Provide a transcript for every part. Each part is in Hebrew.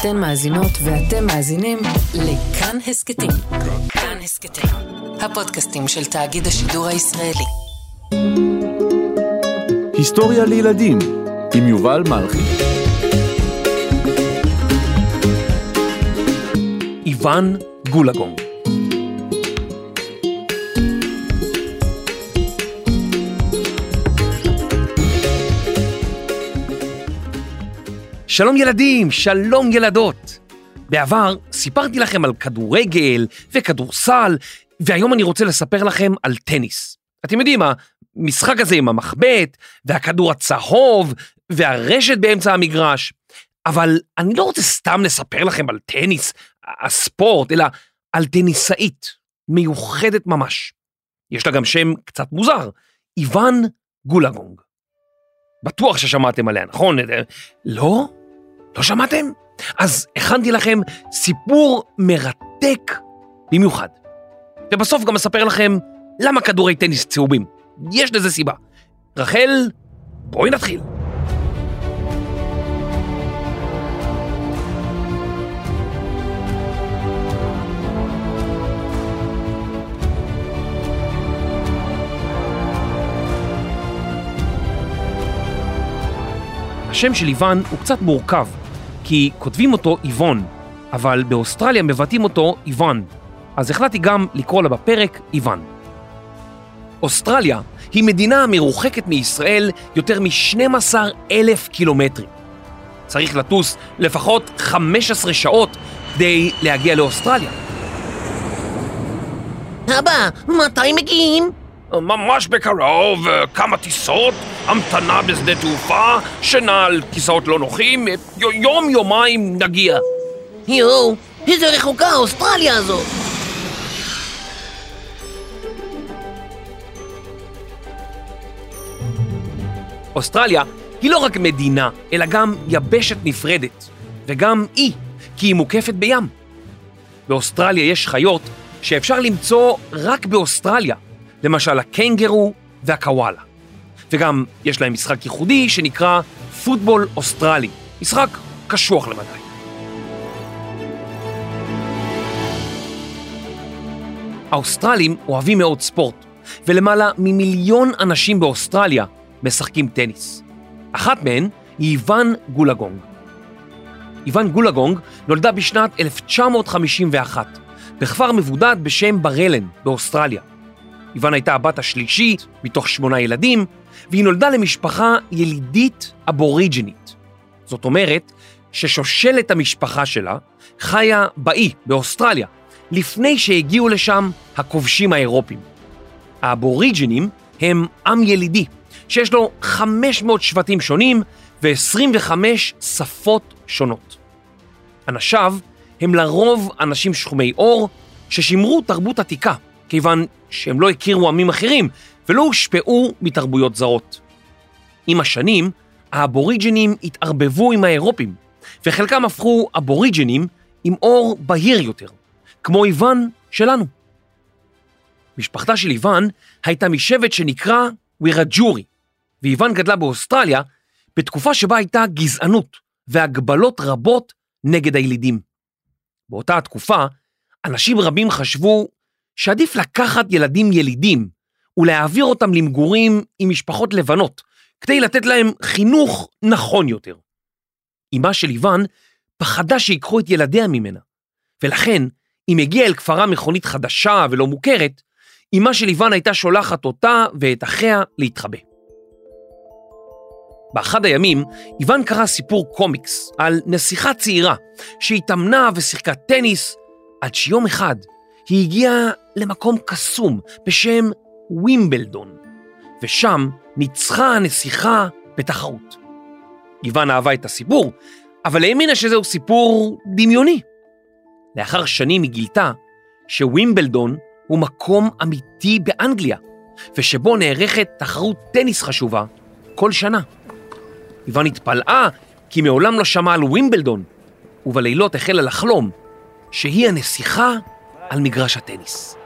אתן מאזינות ואתם מאזינים לכאן הסכתים. כאן הסכתים, הפודקאסטים של תאגיד השידור הישראלי. היסטוריה לילדים עם יובל מלכי. איוון גולגונג. שלום ילדים, שלום ילדות. בעבר סיפרתי לכם על כדורגל וכדורסל, והיום אני רוצה לספר לכם על טניס. אתם יודעים, המשחק הזה עם המחבט, והכדור הצהוב, והרשת באמצע המגרש. אבל אני לא רוצה סתם לספר לכם על טניס, הספורט, אלא על טניסאית מיוחדת ממש. יש לה גם שם קצת מוזר, איוון גולגונג. בטוח ששמעתם עליה, נכון? לא? לא שמעתם? אז הכנתי לכם סיפור מרתק במיוחד. ובסוף גם אספר לכם למה כדורי טניס צהובים. יש לזה סיבה. רחל, בואי נתחיל. השם של איוון הוא קצת מורכב, כי כותבים אותו איוון, אבל באוסטרליה מבטאים אותו איוון, אז החלטתי גם לקרוא לה בפרק איוון. אוסטרליה היא מדינה מרוחקת מישראל יותר מ-12 אלף קילומטרים. צריך לטוס לפחות 15 שעות כדי להגיע לאוסטרליה. אבא, מתי מגיעים? ממש בקרוב, כמה טיסות, המתנה בשדה תעופה, שינה על כיסאות לא נוחים, יום יומיים נגיע. יואו, איזה רחוקה אוסטרליה הזאת. אוסטרליה היא לא רק מדינה, אלא גם יבשת נפרדת, וגם אי, כי היא מוקפת בים. באוסטרליה יש חיות שאפשר למצוא רק באוסטרליה, למשל הקנגרו והקוואלה. וגם יש להם משחק ייחודי שנקרא פוטבול אוסטרלי, משחק קשוח למדי. האוסטרלים אוהבים מאוד ספורט, ולמעלה ממיליון אנשים באוסטרליה משחקים טניס. אחת מהן היא איוון גולגונג. איוון גולגונג נולדה בשנת 1951 בכפר מבודד בשם ברלן באוסטרליה. איוון הייתה הבת השלישית מתוך שמונה ילדים, והיא נולדה למשפחה ילידית אבוריג'ינית. זאת אומרת ששושלת המשפחה שלה חיה באי באוסטרליה, לפני שהגיעו לשם הכובשים האירופים. האבוריג'ינים הם עם ילידי, שיש לו 500 שבטים שונים ו-25 שפות שונות. אנשיו הם לרוב אנשים שחומי עור ששימרו תרבות עתיקה, כיוון שהם לא הכירו עמים אחרים ולא הושפעו מתרבויות זרות. עם השנים, האבוריג'ינים התערבבו עם האירופים, וחלקם הפכו אבוריג'ינים עם עור בהיר יותר, כמו איוון שלנו. משפחתה של איוון הייתה משבט שנקרא וירג'ורי, ואיוון גדלה באוסטרליה בתקופה שבה הייתה גזענות והגבלות רבות נגד הילידים. באותה התקופה, אנשים רבים חשבו שעדיף לקחת ילדים ילידים ולהעביר אותם למגורים עם משפחות לבנות, כדי לתת להם חינוך נכון יותר. אמה של איוון פחדה שיקחו את ילדיה ממנה, ולכן, אם הגיעה אל כפרה מכונית חדשה ולא מוכרת, אמה של איוון הייתה שולחת אותה ואת אחיה להתחבא. באחד הימים, איוון קרא סיפור קומיקס על נסיכה צעירה שהתאמנה ושיחקה טניס, עד שיום אחד היא הגיעה למקום קסום בשם ווימבלדון, ושם ניצחה הנסיכה בתחרות. איוון אהבה את הסיפור, אבל האמינה שזהו סיפור דמיוני. לאחר שנים היא גילתה שווימבלדון הוא מקום אמיתי באנגליה, ושבו נערכת תחרות טניס חשובה כל שנה. איוון התפלאה כי מעולם לא שמע על ווימבלדון, ובלילות החלה לחלום שהיא הנסיכה על מגרש הטניס.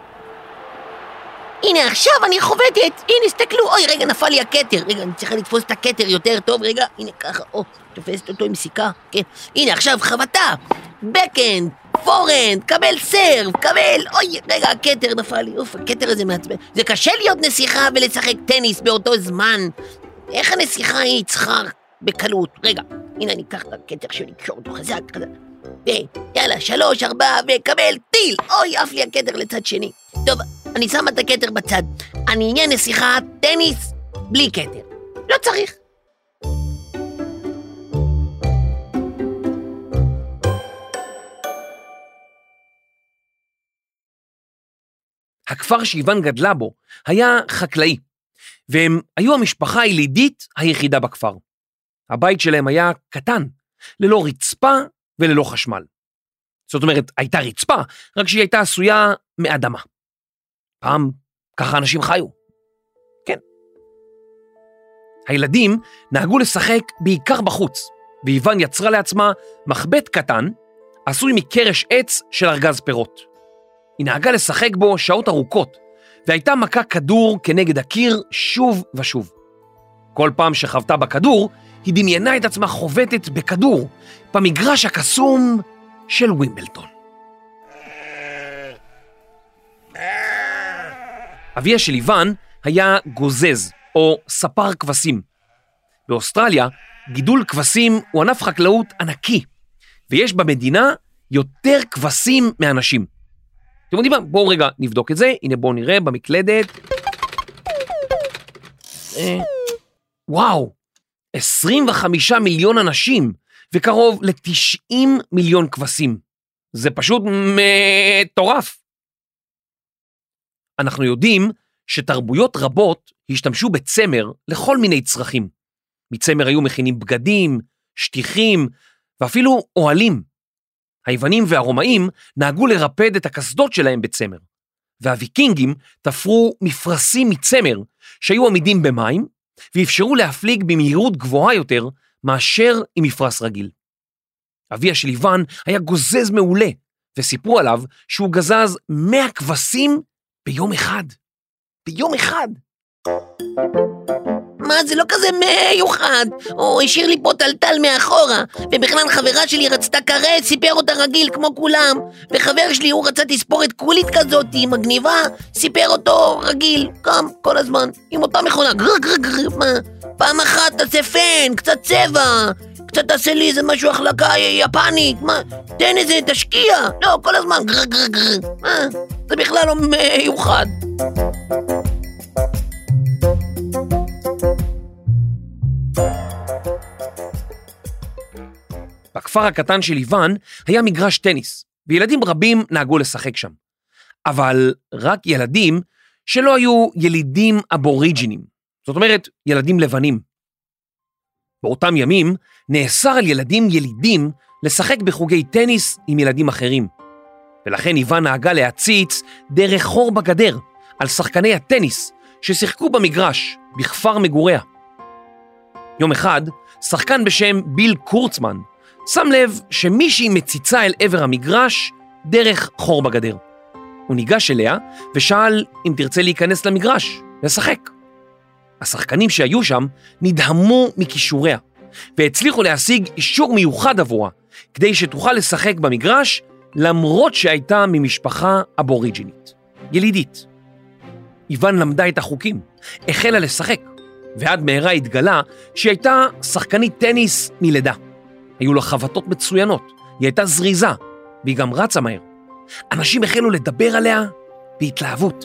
הנה, עכשיו אני חובטת! הנה, הסתכלו! אוי, רגע, נפל לי הכתר! רגע, אני צריכה לתפוס את הכתר יותר טוב, רגע, הנה, ככה, או, תופסת אותו עם סיכה, כן. הנה, עכשיו חבטה! backhand, forehand, קבל serve, קבל... אוי, רגע, הכתר נפל לי, אוף, הכתר הזה מעצבן. זה קשה להיות נסיכה ולשחק טניס באותו זמן. איך הנסיכה היא צריכה בקלות? רגע, הנה, אני אקח את הכתר שלי, אקשור אותו חזק, חזק. יאללה, שלוש, ארבע, וקבל טיל! אוי, עף לי הכתר לצד שני. טוב, אני שמה את הכתר בצד. אני אהיה נסיכת טניס בלי כתר. לא צריך. הכפר שאיוון גדלה בו היה חקלאי, והם היו המשפחה הילידית היחידה בכפר. הבית שלהם היה קטן, ללא רצפה וללא חשמל. זאת אומרת, הייתה רצפה, רק שהיא הייתה עשויה מאדמה. פעם ככה אנשים חיו. כן. הילדים נהגו לשחק בעיקר בחוץ, ואיוון יצרה לעצמה מחבט קטן, עשוי מקרש עץ של ארגז פירות. היא נהגה לשחק בו שעות ארוכות, והייתה מכה כדור כנגד הקיר שוב ושוב. כל פעם שחוותה בכדור, היא דמיינה את עצמה חובטת בכדור במגרש הקסום של ווימבלטון. אביה של איוון היה גוזז, או ספר כבשים. באוסטרליה, גידול כבשים הוא ענף חקלאות ענקי, ויש במדינה יותר כבשים מאנשים. אתם יודעים מה? בואו רגע נבדוק את זה. הנה בואו נראה במקלדת. אה, וואו, 25 מיליון אנשים וקרוב ל-90 מיליון כבשים. זה פשוט מטורף. אנחנו יודעים שתרבויות רבות השתמשו בצמר לכל מיני צרכים. מצמר היו מכינים בגדים, שטיחים ואפילו אוהלים. היוונים והרומאים נהגו לרפד את הקסדות שלהם בצמר, והוויקינגים תפרו מפרשים מצמר שהיו עמידים במים ואפשרו להפליג במהירות גבוהה יותר מאשר עם מפרש רגיל. אביה של איוון היה גוזז מעולה, וסיפרו עליו שהוא גזז 100 כבשים ביום אחד. ביום אחד. מה, זה לא כזה מיוחד. הוא השאיר לי פה טלטל מאחורה, ובכלל חברה שלי רצתה כרת, סיפר אותה רגיל כמו כולם, וחבר שלי, הוא רצה תספורת קולית כזאת, מגניבה, סיפר אותו רגיל, גם כל הזמן, עם אותה מכונה, גר גר גר, מה? פעם אחת תעשה פן, קצת צבע, קצת תעשה לי איזה משהו החלקה יפנית, מה? תן איזה, תשקיע, לא, כל הזמן, גר גר גר, מה? זה בכלל לא מיוחד. בכפר הקטן של איוון היה מגרש טניס, וילדים רבים נהגו לשחק שם. אבל רק ילדים שלא היו ילידים אבוריג'ינים, זאת אומרת, ילדים לבנים. באותם ימים נאסר על ילדים ילידים לשחק בחוגי טניס עם ילדים אחרים. ולכן איוון נהגה להציץ דרך חור בגדר על שחקני הטניס ששיחקו במגרש בכפר מגוריה. יום אחד, שחקן בשם ביל קורצמן שם לב שמישהי מציצה אל עבר המגרש דרך חור בגדר. הוא ניגש אליה ושאל אם תרצה להיכנס למגרש, לשחק. השחקנים שהיו שם נדהמו מכישוריה, והצליחו להשיג אישור מיוחד עבורה, כדי שתוכל לשחק במגרש, למרות שהייתה ממשפחה אבוריג'ינית, ילידית. איוון למדה את החוקים, החלה לשחק, ועד מהרה התגלה שהיא הייתה שחקנית טניס מלידה. היו לה חבטות מצוינות, היא הייתה זריזה, והיא גם רצה מהר. אנשים החלו לדבר עליה בהתלהבות.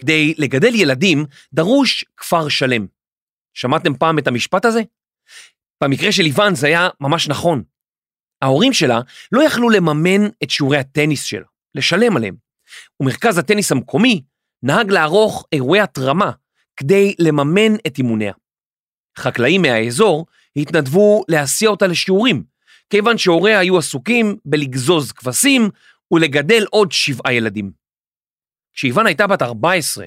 כדי לגדל ילדים דרוש כפר שלם. שמעתם פעם את המשפט הזה? במקרה של איוון זה היה ממש נכון. ההורים שלה לא יכלו לממן את שיעורי הטניס שלה, לשלם עליהם, ומרכז הטניס המקומי נהג לערוך אירועי התרמה כדי לממן את אימוניה. חקלאים מהאזור התנדבו להסיע אותה לשיעורים, כיוון שהוריה היו עסוקים בלגזוז כבשים ולגדל עוד שבעה ילדים. כשאיוון הייתה בת 14,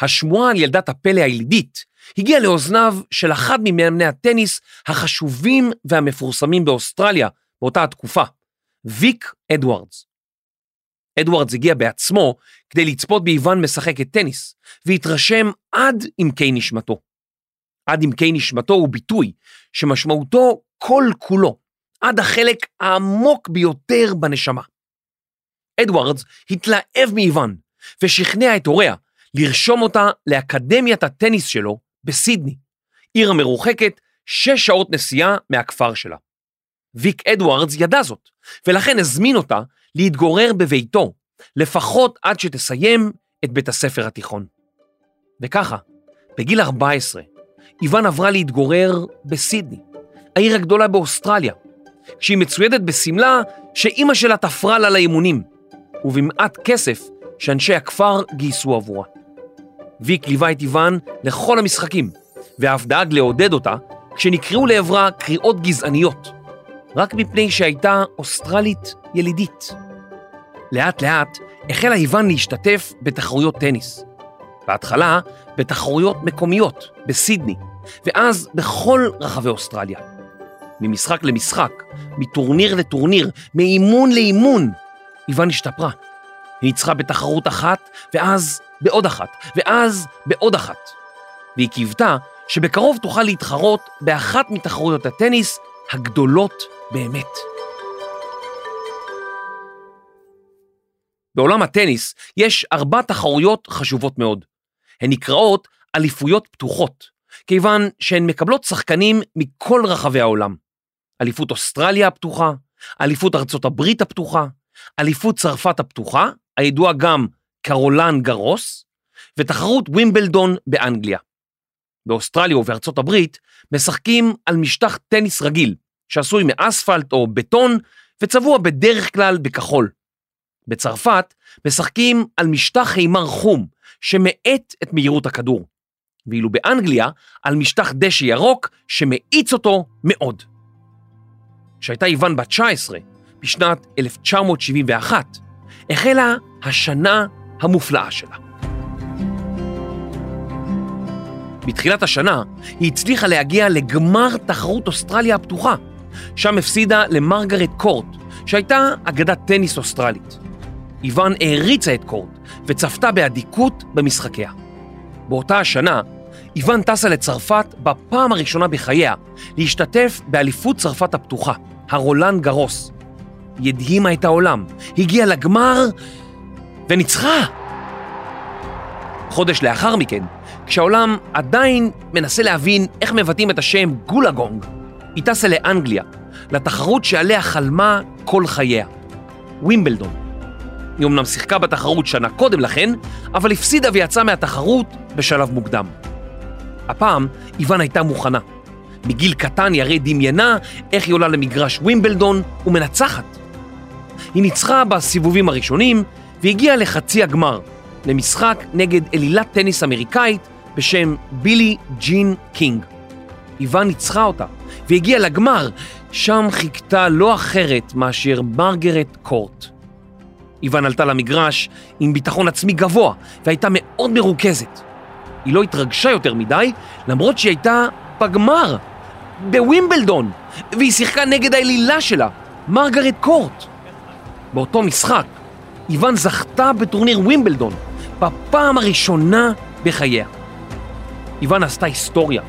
השמועה על ילדת הפלא הילידית הגיע לאוזניו של אחד ממאמני הטניס החשובים והמפורסמים באוסטרליה באותה התקופה, ויק אדוארדס. אדוארדס הגיע בעצמו כדי לצפות באיוון משחקת טניס, והתרשם עד עמקי נשמתו. עד עמקי נשמתו הוא ביטוי שמשמעותו כל כולו, עד החלק העמוק ביותר בנשמה. אדוארדס התלהב מאיוון ושכנע את הוריה לרשום אותה לאקדמיית הטניס שלו בסידני, עיר המרוחקת שש שעות נסיעה מהכפר שלה. ויק אדוארדס ידע זאת, ולכן הזמין אותה להתגורר בביתו, לפחות עד שתסיים את בית הספר התיכון. וככה, בגיל 14, איוון עברה להתגורר בסידני, העיר הגדולה באוסטרליה, כשהיא מצוידת בשמלה שאימא שלה תפרה לה לאימונים, ובמעט כסף שאנשי הכפר גייסו עבורה. ויק ליווה את איוון לכל המשחקים, ואף דאג לעודד אותה כשנקראו לעברה קריאות גזעניות, רק מפני שהייתה אוסטרלית ילידית. לאט לאט החלה איוון להשתתף בתחרויות טניס. בהתחלה בתחרויות מקומיות, בסידני, ואז בכל רחבי אוסטרליה. ממשחק למשחק, מטורניר לטורניר, מאימון לאימון, איוון השתפרה. היא ניצחה בתחרות אחת, ואז בעוד אחת, ואז בעוד אחת. והיא קיוותה שבקרוב תוכל להתחרות באחת מתחרויות הטניס הגדולות באמת. בעולם הטניס יש ארבע תחרויות חשובות מאוד. הן נקראות אליפויות פתוחות, כיוון שהן מקבלות שחקנים מכל רחבי העולם. אליפות אוסטרליה הפתוחה, אליפות ארצות הברית הפתוחה, אליפות צרפת הפתוחה, הידועה גם קרולן גרוס, ותחרות ווימבלדון באנגליה. באוסטרליה ובארצות הברית משחקים על משטח טניס רגיל, שעשוי מאספלט או בטון, וצבוע בדרך כלל בכחול. בצרפת משחקים על משטח חימר חום, שמאט את מהירות הכדור. ואילו באנגליה על משטח דשא ירוק שמאיץ אותו מאוד. כשהייתה איוון בת 19, בשנת 1971, החלה השנה המופלאה שלה. בתחילת השנה היא הצליחה להגיע לגמר תחרות אוסטרליה הפתוחה, שם הפסידה למרגרט קורט, שהייתה אגדת טניס אוסטרלית. איוון העריצה את קורט וצפתה באדיקות במשחקיה. באותה השנה, איוון טסה לצרפת בפעם הראשונה בחייה להשתתף באליפות צרפת הפתוחה, הרולן גרוס. היא הדהימה את העולם, הגיעה לגמר וניצחה! חודש לאחר מכן, כשהעולם עדיין מנסה להבין איך מבטאים את השם גולגונג, היא טסה לאנגליה, לתחרות שעליה חלמה כל חייה, ווימבלדון. היא אמנם שיחקה בתחרות שנה קודם לכן, אבל הפסידה ויצאה מהתחרות בשלב מוקדם. הפעם איוון הייתה מוכנה. מגיל קטן היא הרי דמיינה איך היא עולה למגרש ווימבלדון ומנצחת. היא ניצחה בסיבובים הראשונים והגיעה לחצי הגמר, למשחק נגד אלילת טניס אמריקאית בשם בילי ג'ין קינג. איוון ניצחה אותה והגיעה לגמר, שם חיכתה לא אחרת מאשר מרגרט קורט. איוון עלתה למגרש עם ביטחון עצמי גבוה והייתה מאוד מרוכזת. היא לא התרגשה יותר מדי, למרות שהיא הייתה בגמר, בווימבלדון, והיא שיחקה נגד האלילה שלה, מרגרט קורט. באותו משחק, איוון זכתה בטורניר ווימבלדון, בפעם הראשונה בחייה. איוון עשתה היסטוריה.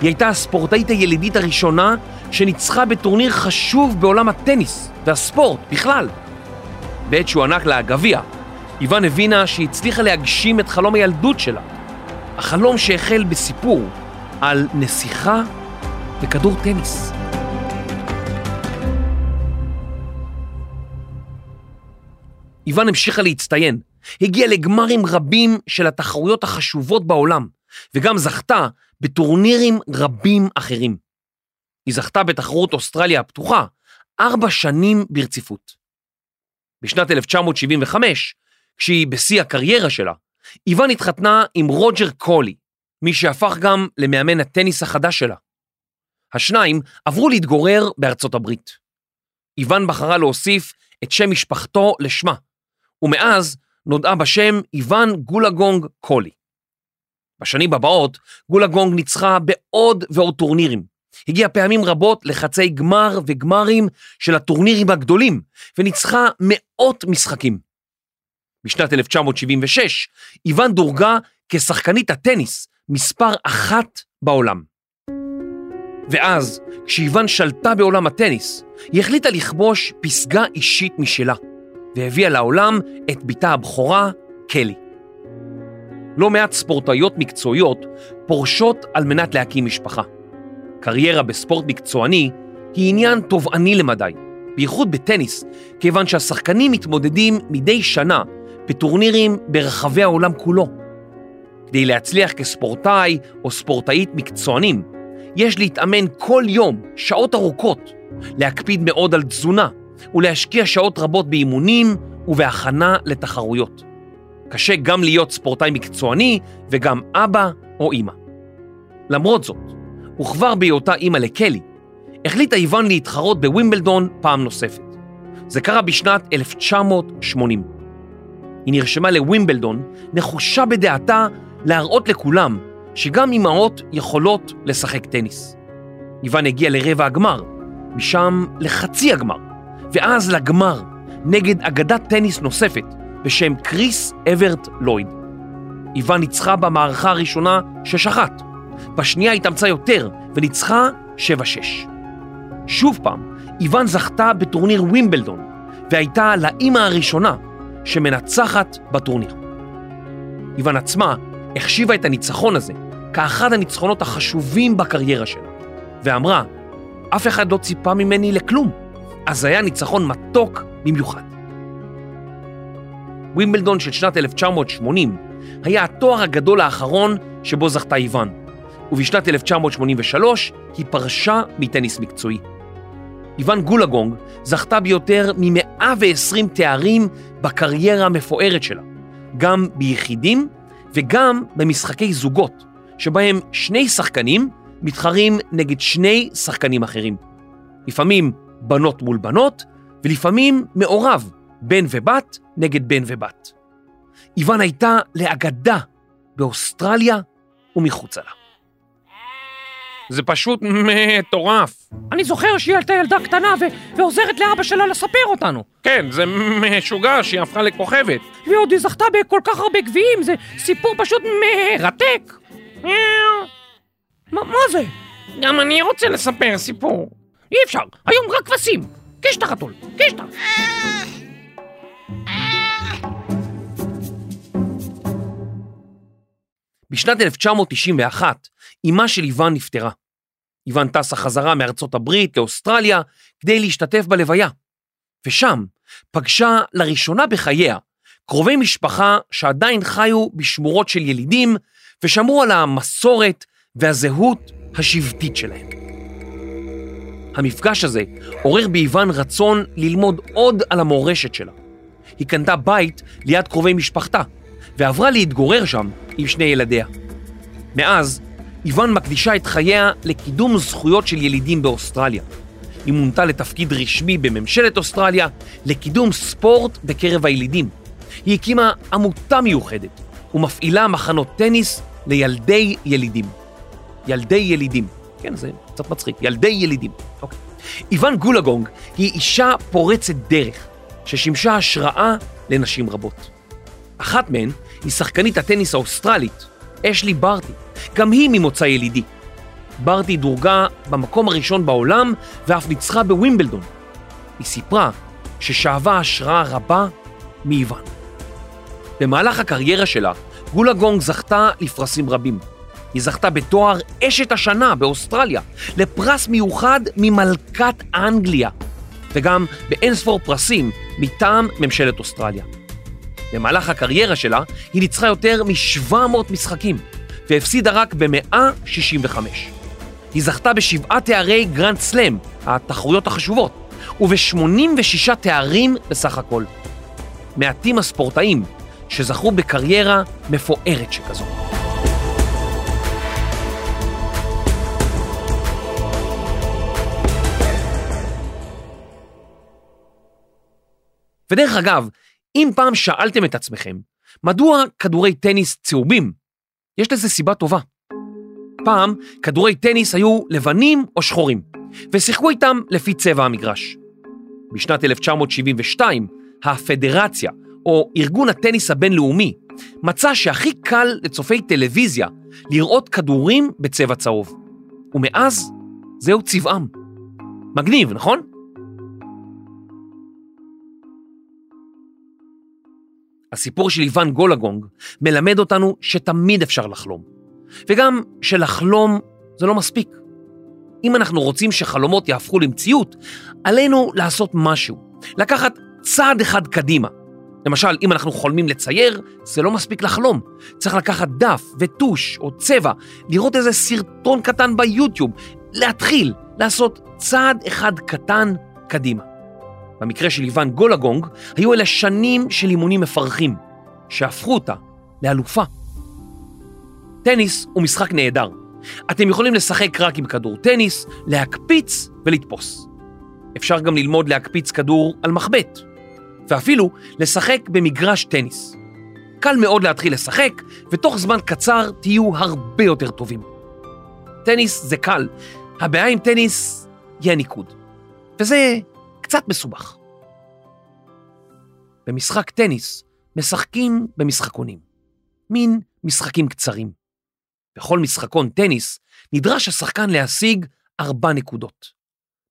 היא הייתה הספורטאית הילידית הראשונה שניצחה בטורניר חשוב בעולם הטניס והספורט בכלל. בעת שהוענק לה הגביע, איוון הבינה שהיא הצליחה להגשים את חלום הילדות שלה. החלום שהחל בסיפור על נסיכה וכדור טניס. איוון המשיכה להצטיין, הגיעה לגמרים רבים של התחרויות החשובות בעולם, וגם זכתה בטורנירים רבים אחרים. היא זכתה בתחרות אוסטרליה הפתוחה ארבע שנים ברציפות. בשנת 1975, כשהיא בשיא הקריירה שלה, איוון התחתנה עם רוג'ר קולי, מי שהפך גם למאמן הטניס החדש שלה. השניים עברו להתגורר בארצות הברית. איוון בחרה להוסיף את שם משפחתו לשמה, ומאז נודעה בשם איוון גולגונג קולי. בשנים הבאות גולה גונג ניצחה בעוד ועוד טורנירים. הגיעה פעמים רבות לחצי גמר וגמרים של הטורנירים הגדולים, וניצחה מאות משחקים. בשנת 1976 איוון דורגה כשחקנית הטניס מספר אחת בעולם. ואז, כשאיוון שלטה בעולם הטניס, היא החליטה לכבוש פסגה אישית משלה, והביאה לעולם את בתה הבכורה, קלי. לא מעט ספורטאיות מקצועיות פורשות על מנת להקים משפחה. קריירה בספורט מקצועני היא עניין תובעני למדי, בייחוד בטניס, כיוון שהשחקנים מתמודדים מדי שנה בטורנירים ברחבי העולם כולו. כדי להצליח כספורטאי או ספורטאית מקצוענים, יש להתאמן כל יום שעות ארוכות, להקפיד מאוד על תזונה ולהשקיע שעות רבות באימונים ובהכנה לתחרויות. קשה גם להיות ספורטאי מקצועני וגם אבא או אימא. למרות זאת, וכבר בהיותה אימא לקלי, החליטה איוון להתחרות בווימבלדון פעם נוספת. זה קרה בשנת 1980. היא נרשמה לווימבלדון נחושה בדעתה להראות לכולם שגם אמהות יכולות לשחק טניס. איוון הגיע לרבע הגמר, משם לחצי הגמר, ואז לגמר, נגד אגדת טניס נוספת בשם קריס אברט לויד. איוון ניצחה במערכה הראשונה 6-1, בשנייה התאמצה יותר וניצחה 7-6. שוב פעם, איוון זכתה בטורניר ווימבלדון, והייתה לאימא הראשונה שמנצחת בטורניר. איוון עצמה החשיבה את הניצחון הזה כאחד הניצחונות החשובים בקריירה שלה, ואמרה, אף אחד לא ציפה ממני לכלום, אז היה ניצחון מתוק במיוחד. ווימבלדון של שנת 1980 היה התואר הגדול האחרון שבו זכתה איוון, ובשנת 1983 היא פרשה מטניס מקצועי. איוון גולגונג זכתה ביותר מ-120 תארים בקריירה המפוארת שלה, גם ביחידים וגם במשחקי זוגות, שבהם שני שחקנים מתחרים נגד שני שחקנים אחרים. לפעמים בנות מול בנות, ולפעמים מעורב, בן ובת נגד בן ובת. איוון הייתה לאגדה באוסטרליה ומחוצה לה. זה פשוט מטורף. אני זוכר שהיא הייתה ילדה קטנה ו- ועוזרת לאבא שלה לספר אותנו. כן, זה משוגע שהיא הפכה לכוכבת. ועוד היא זכתה בכל כך הרבה גביעים, זה סיפור פשוט מרתק. מה, מה זה? גם אני רוצה לספר סיפור. אי אפשר, היום רק כבשים. קיש את החתול, בשנת 1991, אמה של איוון נפטרה. איוון טסה חזרה מארצות הברית לאוסטרליה כדי להשתתף בלוויה, ושם פגשה לראשונה בחייה קרובי משפחה שעדיין חיו בשמורות של ילידים ושמרו על המסורת והזהות השבטית שלהם. המפגש הזה עורר באיוון רצון ללמוד עוד על המורשת שלה. היא קנתה בית ליד קרובי משפחתה, ועברה להתגורר שם עם שני ילדיה. מאז, איוון מקדישה את חייה לקידום זכויות של ילידים באוסטרליה. היא מונתה לתפקיד רשמי בממשלת אוסטרליה לקידום ספורט בקרב הילידים. היא הקימה עמותה מיוחדת ומפעילה מחנות טניס לילדי ילידים. ילדי ילידים. כן, זה קצת מצחיק. ילדי ילידים. אוקיי. איוון גולגונג היא אישה פורצת דרך ששימשה השראה לנשים רבות. אחת מהן היא שחקנית הטניס האוסטרלית, אשלי ברטי, גם היא ממוצא ילידי. ברטי דורגה במקום הראשון בעולם ואף ניצחה בווימבלדון. היא סיפרה ששאבה השראה רבה מאיוון. במהלך הקריירה שלה, גולה גונג זכתה לפרסים רבים. היא זכתה בתואר אשת השנה באוסטרליה, לפרס מיוחד ממלכת אנגליה, וגם באינספור פרסים מטעם ממשלת אוסטרליה. במהלך הקריירה שלה היא ניצחה יותר מ-700 משחקים, והפסידה רק ב-165. היא זכתה בשבעה תארי גרנד סלאם, התחרויות החשובות, וב-86 תארים בסך הכל. מעטים הספורטאים שזכו בקריירה מפוארת שכזו. ודרך אגב, אם פעם שאלתם את עצמכם, מדוע כדורי טניס צהובים? יש לזה סיבה טובה. פעם כדורי טניס היו לבנים או שחורים, ושיחקו איתם לפי צבע המגרש. בשנת 1972, הפדרציה, או ארגון הטניס הבינלאומי, מצא שהכי קל לצופי טלוויזיה לראות כדורים בצבע צהוב. ומאז זהו צבעם. מגניב, נכון? הסיפור של איוון גולגונג מלמד אותנו שתמיד אפשר לחלום, וגם שלחלום זה לא מספיק. אם אנחנו רוצים שחלומות יהפכו למציאות, עלינו לעשות משהו, לקחת צעד אחד קדימה. למשל, אם אנחנו חולמים לצייר, זה לא מספיק לחלום. צריך לקחת דף וטוש או צבע, לראות איזה סרטון קטן ביוטיוב, להתחיל לעשות צעד אחד קטן קדימה. במקרה של איוון גולגונג, היו אלה שנים של אימונים מפרכים, שהפכו אותה לאלופה. טניס הוא משחק נהדר. אתם יכולים לשחק רק עם כדור טניס, להקפיץ ולתפוס. אפשר גם ללמוד להקפיץ כדור על מחבט, ואפילו לשחק במגרש טניס. קל מאוד להתחיל לשחק, ותוך זמן קצר תהיו הרבה יותר טובים. טניס זה קל, הבעיה עם טניס היא הניקוד. וזה קצת מסובך. במשחק טניס משחקים במשחקונים, מין משחקים קצרים. בכל משחקון טניס נדרש השחקן להשיג ארבע נקודות.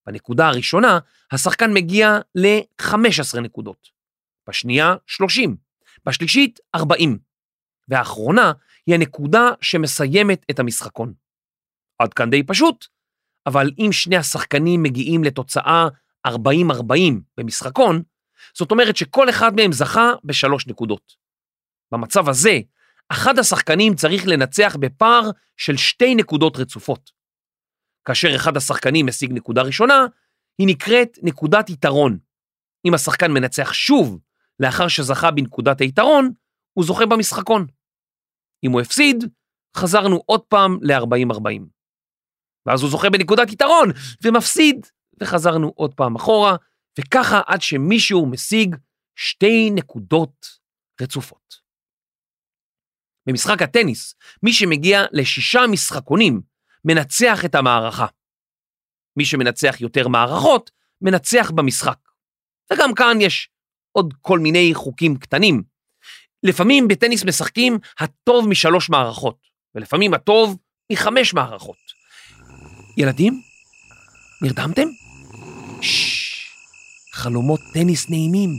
בנקודה הראשונה השחקן מגיע ל-15 נקודות, בשנייה 30, בשלישית 40, והאחרונה היא הנקודה שמסיימת את המשחקון. עד כאן די פשוט, אבל אם שני השחקנים מגיעים לתוצאה 40-40 במשחקון, זאת אומרת שכל אחד מהם זכה בשלוש נקודות. במצב הזה, אחד השחקנים צריך לנצח בפער של שתי נקודות רצופות. כאשר אחד השחקנים משיג נקודה ראשונה, היא נקראת נקודת יתרון. אם השחקן מנצח שוב לאחר שזכה בנקודת היתרון, הוא זוכה במשחקון. אם הוא הפסיד, חזרנו עוד פעם ל-40-40. ואז הוא זוכה בנקודת יתרון ומפסיד, וחזרנו עוד פעם אחורה, וככה עד שמישהו משיג שתי נקודות רצופות. במשחק הטניס, מי שמגיע לשישה משחקונים מנצח את המערכה. מי שמנצח יותר מערכות, מנצח במשחק. וגם כאן יש עוד כל מיני חוקים קטנים. לפעמים בטניס משחקים הטוב משלוש מערכות, ולפעמים הטוב מחמש מערכות. ילדים, נרדמתם? חלומות טניס נעימים.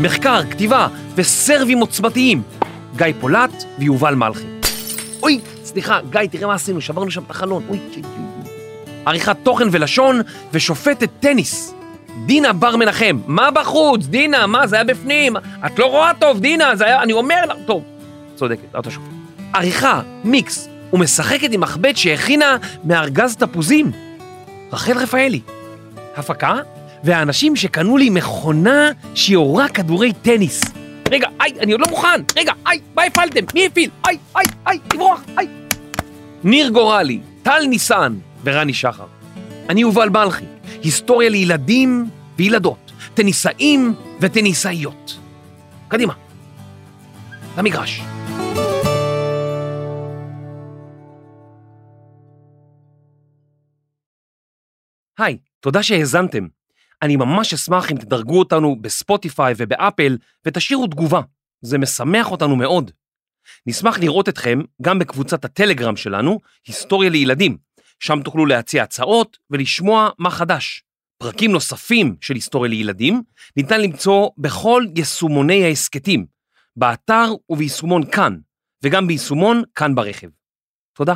מחקר, כתיבה וסרבים עוצמתיים. גיא פולט ויובל מלכי. אוי, סליחה, גיא, תראה מה עשינו, שברנו שם את החלון. אוי. עריכת תוכן ולשון ושופטת טניס. דינה בר מנחם, מה בחוץ? דינה, מה, זה היה בפנים. את לא רואה טוב, דינה, זה היה, אני אומר לה... טוב, צודקת, אל תשוב. עריכה, מיקס, ומשחקת עם מחבט שהכינה מארגז תפוזים. רחל רפאלי. הפקה, והאנשים שקנו לי מכונה שיורה כדורי טניס. רגע, איי, אני עוד לא מוכן. רגע, איי, מה הפעלתם? מי הפעיל? איי, איי, איי, תברוח, איי. ניר גורלי, טל ניסן ורני שחר. אני יובל מלכי, היסטוריה לילדים וילדות, טניסאים וטניסאיות. קדימה, למגרש. היי, תודה שהאזנתם. אני ממש אשמח אם תדרגו אותנו בספוטיפיי ובאפל ותשאירו תגובה, זה משמח אותנו מאוד. נשמח לראות אתכם גם בקבוצת הטלגרם שלנו, היסטוריה לילדים, שם תוכלו להציע הצעות ולשמוע מה חדש. פרקים נוספים של היסטוריה לילדים ניתן למצוא בכל יישומוני ההסכתים, באתר וביישומון כאן, וגם ביישומון כאן ברכב. תודה.